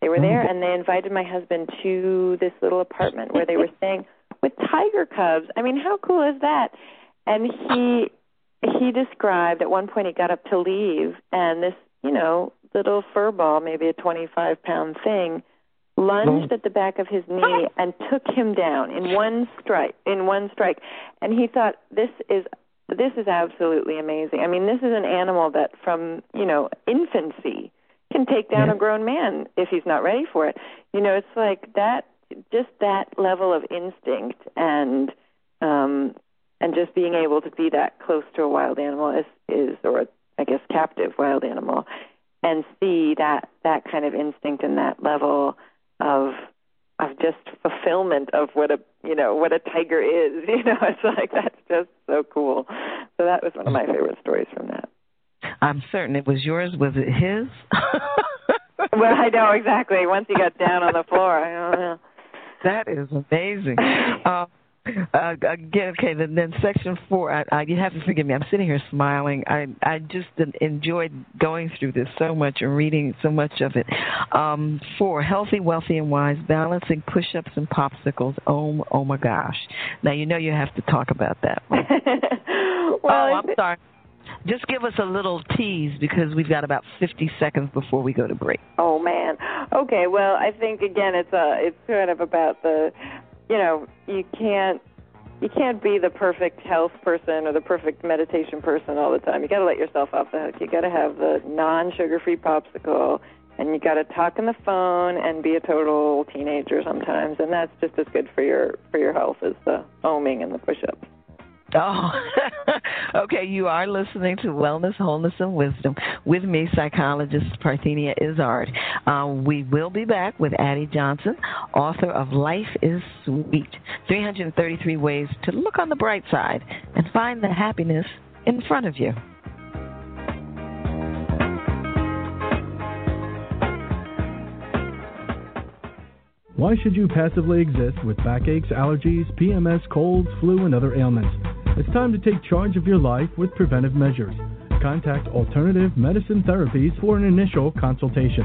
they were there, and they invited my husband to this little apartment where they were [LAUGHS] staying with tiger cubs. I mean, how cool is that? And he he described at one point he got up to leave, and this you know little fur ball, maybe a 25 pound thing, lunged at the back of his knee [LAUGHS] and took him down in one strike. In one strike, and he thought this is this is absolutely amazing. I mean, this is an animal that from you know infancy can take down yeah. a grown man if he's not ready for it. You know, it's like that just that level of instinct and um and just being able to be that close to a wild animal is is or I guess captive wild animal and see that that kind of instinct and that level of of just fulfillment of what a you know what a tiger is [LAUGHS] you know it's like that's just so cool so that was one of my favorite stories from that I'm certain it was yours. Was it his? [LAUGHS] well, I know exactly. Once he got down on the floor, I don't know. That is amazing. Uh, uh, again, okay. Then, then section four. I, I, you have to forgive me. I'm sitting here smiling. I I just enjoyed going through this so much and reading so much of it. Um, four. Healthy, wealthy, and wise. Balancing push-ups and popsicles. Oh, oh my gosh. Now you know you have to talk about that. [LAUGHS] well, oh, I'm sorry. Just give us a little tease because we've got about 50 seconds before we go to break. Oh man. Okay. Well, I think again it's a it's kind of about the, you know, you can't you can't be the perfect health person or the perfect meditation person all the time. You got to let yourself off the hook. You got to have the non-sugar-free popsicle, and you got to talk on the phone and be a total teenager sometimes, and that's just as good for your for your health as the oming and the push-ups. Oh, [LAUGHS] okay. You are listening to Wellness, Wholeness, and Wisdom with me, psychologist Parthenia Izzard. Uh, we will be back with Addie Johnson, author of Life is Sweet 333 Ways to Look on the Bright Side and Find the Happiness in Front of You. Why should you passively exist with backaches, allergies, PMS, colds, flu, and other ailments? It's time to take charge of your life with preventive measures. Contact Alternative Medicine Therapies for an initial consultation.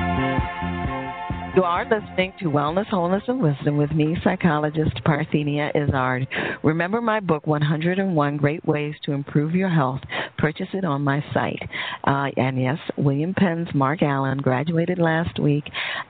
You are listening to Wellness, Wholeness, and Wisdom with me, psychologist Parthenia Izzard. Remember my book, 101 Great Ways to Improve Your Health. Purchase it on my site. Uh, and yes, William Penn's Mark Allen graduated last week.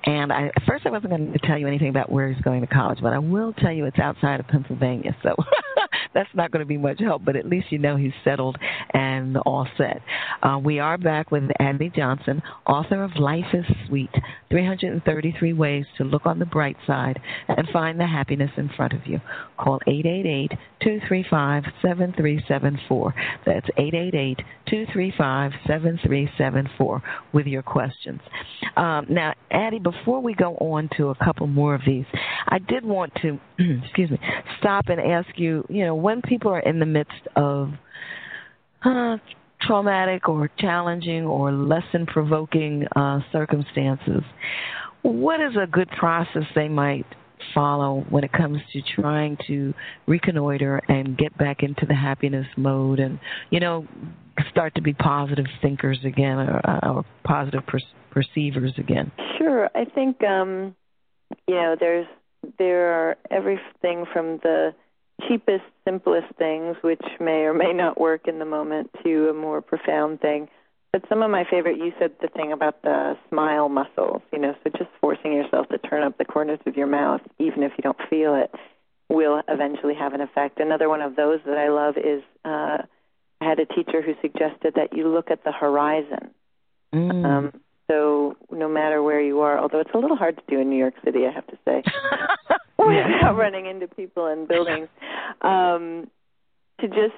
And I, at first, I wasn't going to tell you anything about where he's going to college, but I will tell you it's outside of Pennsylvania. So [LAUGHS] that's not going to be much help, but at least you know he's settled and all set. Uh, we are back with Addie Johnson, author of Life is Sweet 333 Ways to Look on the Bright Side and Find the Happiness in Front of You. Call 888 235 7374. That's 888 235 7374 with your questions. Um, now, Addie, before we go on to a couple more of these, I did want to, [CLEARS THROAT] excuse me, stop and ask you, you know, when people are in the midst of uh, traumatic or challenging or lesson provoking uh, circumstances, what is a good process they might follow when it comes to trying to reconnoiter and get back into the happiness mode and, you know, start to be positive thinkers again or, uh, or positive per- perceivers again? Sure. I think, um, you know, there's there are everything from the cheapest, simplest things, which may or may not work in the moment, to a more profound thing. But some of my favorite, you said the thing about the smile muscles, you know, so just forcing yourself to turn up the corners of your mouth, even if you don't feel it, will eventually have an effect. Another one of those that I love is uh, I had a teacher who suggested that you look at the horizon. Mm. Um, so no matter where you are, although it's a little hard to do in New York City, I have to say, [LAUGHS] [LAUGHS] without running into people and buildings, um, to just.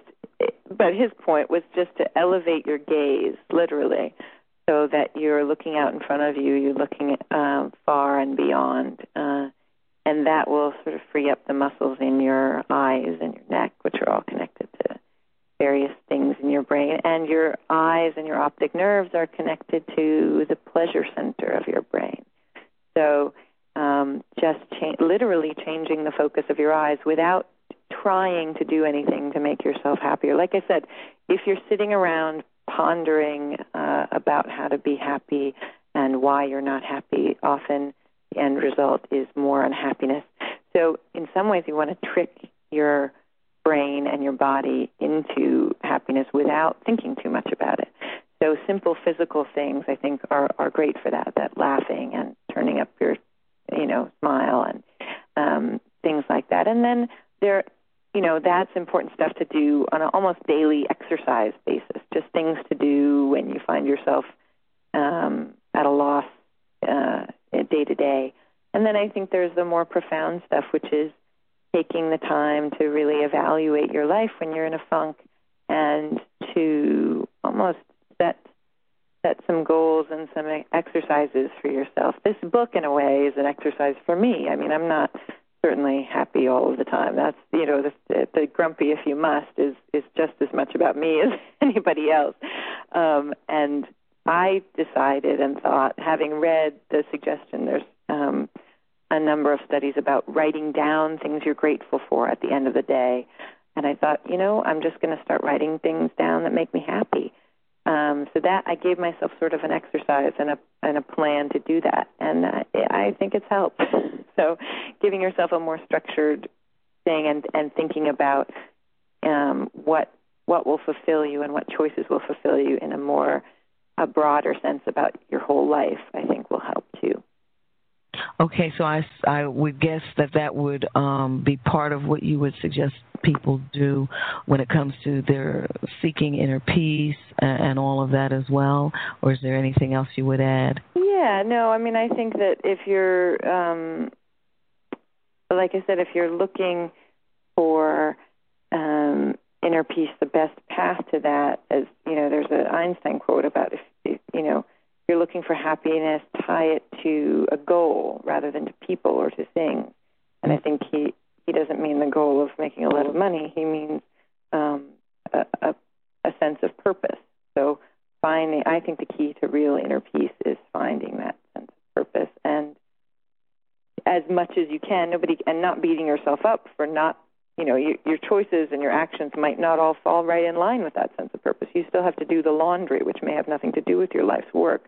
But his point was just to elevate your gaze, literally, so that you're looking out in front of you, you're looking uh, far and beyond, uh, and that will sort of free up the muscles in your eyes and your neck, which are all connected to various things in your brain. And your eyes and your optic nerves are connected to the pleasure center of your brain. So um, just cha- literally changing the focus of your eyes without trying to do anything to make yourself happier. Like I said, if you're sitting around pondering uh, about how to be happy and why you're not happy, often the end result is more unhappiness. So, in some ways, you want to trick your brain and your body into happiness without thinking too much about it. So simple physical things I think are are great for that. That laughing and turning up your you know smile and um, things like that. And then there you know that's important stuff to do on an almost daily exercise basis. Just things to do when you find yourself um, at a loss uh, day to day. And then I think there's the more profound stuff, which is taking the time to really evaluate your life when you're in a funk and to almost set set some goals and some exercises for yourself. This book in a way is an exercise for me. I mean, I'm not certainly happy all of the time. That's, you know, the, the grumpy if you must is is just as much about me [LAUGHS] as anybody else. Um and I decided and thought having read the suggestion there's um a number of studies about writing down things you're grateful for at the end of the day. And I thought, you know, I'm just going to start writing things down that make me happy. Um, so that I gave myself sort of an exercise and a and a plan to do that, and uh, I think it's helped. [LAUGHS] so, giving yourself a more structured thing and and thinking about um, what what will fulfill you and what choices will fulfill you in a more a broader sense about your whole life, I think will help. Okay, so I, I would guess that that would um, be part of what you would suggest people do when it comes to their seeking inner peace and, and all of that as well, or is there anything else you would add? Yeah, no, I mean, I think that if you're, um, like I said, if you're looking for um, inner peace, the best path to that, as you know, there's an Einstein quote about if, if you know you're looking for happiness, tie it to a goal rather than to people or to things. And I think he he doesn't mean the goal of making a lot of money. He means um, a, a, a sense of purpose. So finding, I think the key to real inner peace is finding that sense of purpose and as much as you can, nobody and not beating yourself up for not you know your, your choices and your actions might not all fall right in line with that sense of purpose you still have to do the laundry which may have nothing to do with your life's work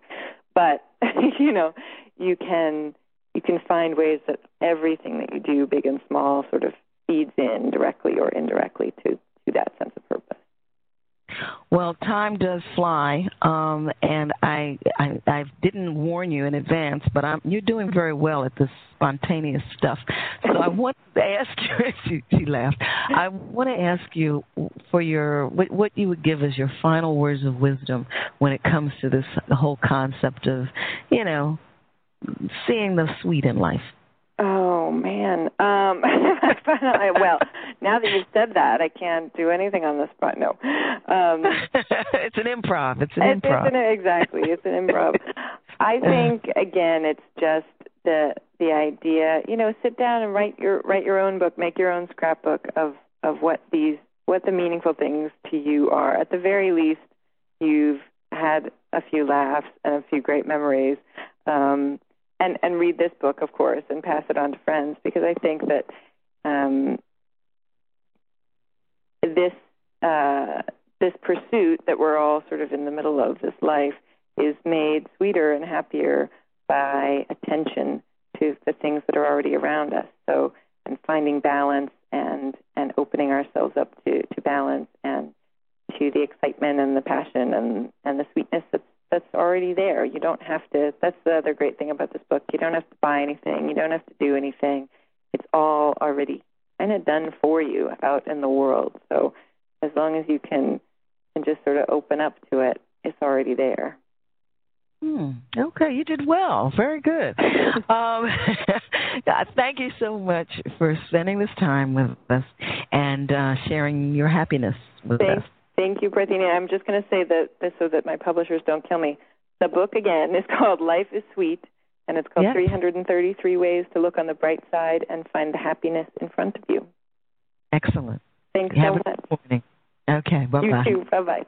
but [LAUGHS] you know you can you can find ways that everything that you do, big and small, sort of feeds in directly or indirectly to, to that sense of purpose. Well, time does fly, um, and I, I I didn't warn you in advance, but I'm, you're doing very well at this spontaneous stuff. So I want to ask [LAUGHS] you. [LAUGHS] she, she laughed. I want to ask you for your what, what you would give as your final words of wisdom when it comes to this whole concept of, you know, seeing the sweet in life. Oh man. Um [LAUGHS] well, now that you've said that, I can't do anything on the spot. No. Um [LAUGHS] It's an improv. It's an it's, improv. It's an, exactly. It's an improv. I [LAUGHS] think again it's just the the idea, you know, sit down and write your write your own book, make your own scrapbook of of what these what the meaningful things to you are. At the very least, you've had a few laughs and a few great memories. Um and and read this book, of course, and pass it on to friends because I think that um, this uh, this pursuit that we're all sort of in the middle of this life is made sweeter and happier by attention to the things that are already around us. So and finding balance and and opening ourselves up to to balance and to the excitement and the passion and and the sweetness that's that's already there. You don't have to. That's the other great thing about this book. You don't have to buy anything. You don't have to do anything. It's all already kind of done for you out in the world. So as long as you can and just sort of open up to it, it's already there. Hmm. Okay, you did well. Very good. [LAUGHS] um, [LAUGHS] thank you so much for spending this time with us and uh, sharing your happiness with Thanks. us. Thank you, Parthenia. I'm just going to say that this so that my publishers don't kill me. The book again is [LAUGHS] called Life is Sweet, and it's called Yes. 333 Ways to Look on the Bright Side and Find the Happiness in Front of You. Excellent. Thanks Have so a much. good morning. Okay, bye You too. Bye bye.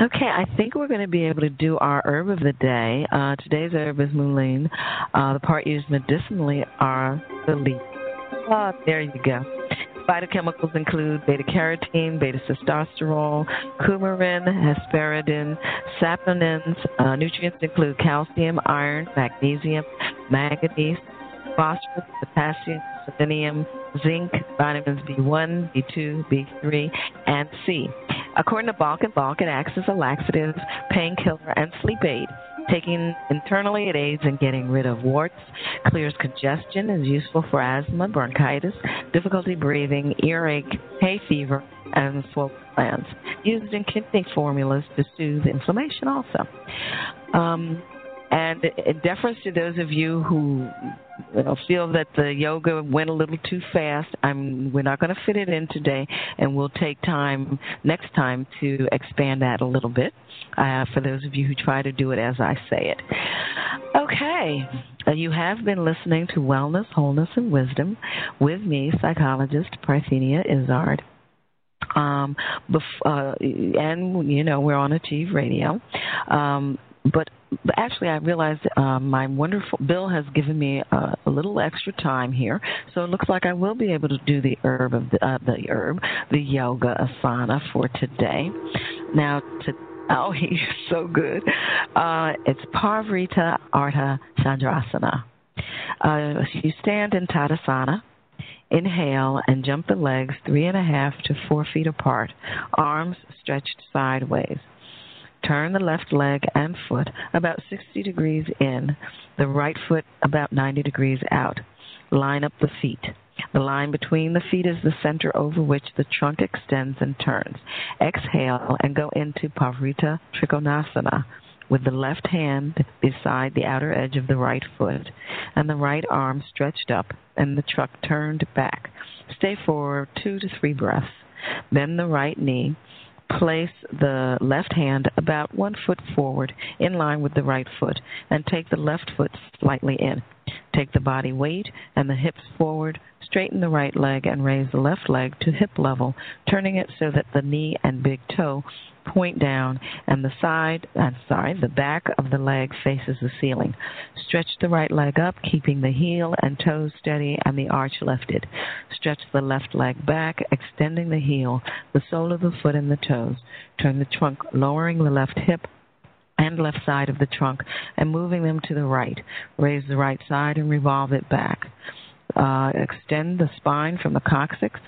Okay, I think we're going to be able to do our herb of the day. Uh, today's herb is mullein. Uh, the part used medicinally are the leaves. Ah, there you go. Phytochemicals include beta carotene, beta testosterone, coumarin, hesperidin, saponins. Uh, nutrients include calcium, iron, magnesium, manganese, phosphorus, potassium, selenium, zinc, vitamins B1, B2, B3, and C. According to Balch and Balch, it acts as a laxative, painkiller, and sleep aid. Taken internally, it aids in getting rid of warts, clears congestion, is useful for asthma, bronchitis, difficulty breathing, earache, hay fever, and swollen glands. Used in kidney formulas to soothe inflammation also. Um, and in deference to those of you who feel that the yoga went a little too fast, I'm we're not going to fit it in today, and we'll take time next time to expand that a little bit. Uh, for those of you who try to do it as I say it. Okay, uh, you have been listening to Wellness, Wholeness, and Wisdom with me, psychologist Parthenia Izzard. Um, bef- uh, and you know we're on Achieve Radio. Um, but actually, I realized uh, my wonderful Bill has given me uh, a little extra time here, so it looks like I will be able to do the herb of the, uh, the herb, the yoga asana for today. Now, to oh, [LAUGHS] he's so good. Uh, it's Parivrtta Ardha Chandrasana. Uh, you stand in Tadasana. Inhale and jump the legs three and a half to four feet apart, arms stretched sideways. Turn the left leg and foot about 60 degrees in, the right foot about 90 degrees out. Line up the feet. The line between the feet is the center over which the trunk extends and turns. Exhale and go into Parivrtta Trikonasana with the left hand beside the outer edge of the right foot and the right arm stretched up and the trunk turned back. Stay for two to three breaths. Bend the right knee. Place the left hand about one foot forward in line with the right foot and take the left foot slightly in. Take the body weight and the hips forward, straighten the right leg and raise the left leg to hip level, turning it so that the knee and big toe point down and the side I'm sorry, the back of the leg faces the ceiling. Stretch the right leg up, keeping the heel and toes steady and the arch lifted. Stretch the left leg back, extending the heel, the sole of the foot and the toes. Turn the trunk, lowering the left hip and left side of the trunk and moving them to the right. Raise the right side and revolve it back. Uh, extend the spine from the coccyx.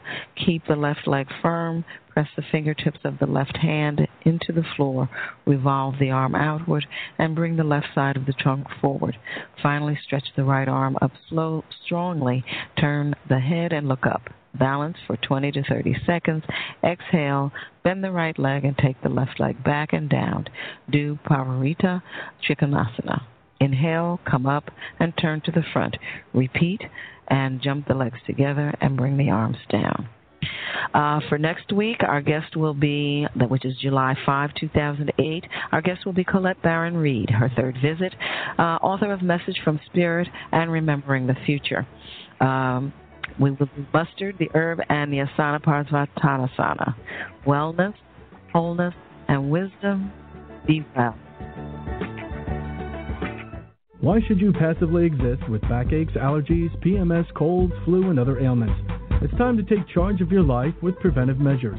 Keep the left leg firm. Press the fingertips of the left hand into the floor. Revolve the arm outward and bring the left side of the trunk forward. Finally, stretch the right arm up slow, strongly. Turn the head and look up. Balance for 20 to 30 seconds. Exhale, bend the right leg and take the left leg back and down. Do Parivrtta Trikonasana. Inhale, come up and turn to the front. Repeat and jump the legs together and bring the arms down. Uh, for next week, our guest will be, which is July 5, 2008, our guest will be Colette Baron Reid, her third visit, uh, author of Message from Spirit and Remembering the Future. Um, we will do mustard, the herb, and the asana parsvottanasana. Wellness, wholeness, and wisdom. Be well. Why should you passively exist with backaches, allergies, PMS, colds, flu, and other ailments? It's time to take charge of your life with preventive measures.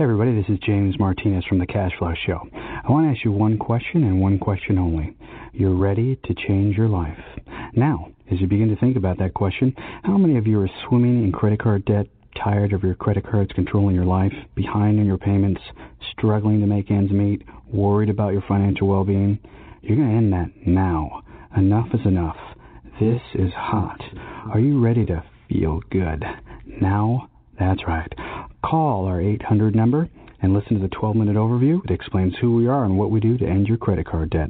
Hey, everybody, this is James Martinez from The Cash Flow Show. I want to ask you one question and one question only. You're ready to change your life. Now, as you begin to think about that question, how many of you are swimming in credit card debt, tired of your credit cards controlling your life, behind on your payments, struggling to make ends meet, worried about your financial well being? You're going to end that now. Enough is enough. This is hot. Are you ready to feel good? Now? That's right. Call our 800 number and listen to the 12 minute overview. It explains who we are and what we do to end your credit card debt.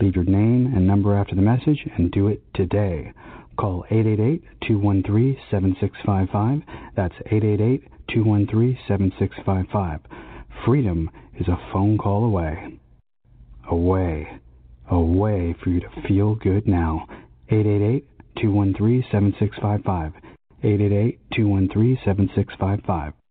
Leave your name and number after the message and do it today. Call 888 213 7655. That's 888 213 7655. Freedom is a phone call away. Away. Away for you to feel good now. 888 213 7655. 888 213 7655.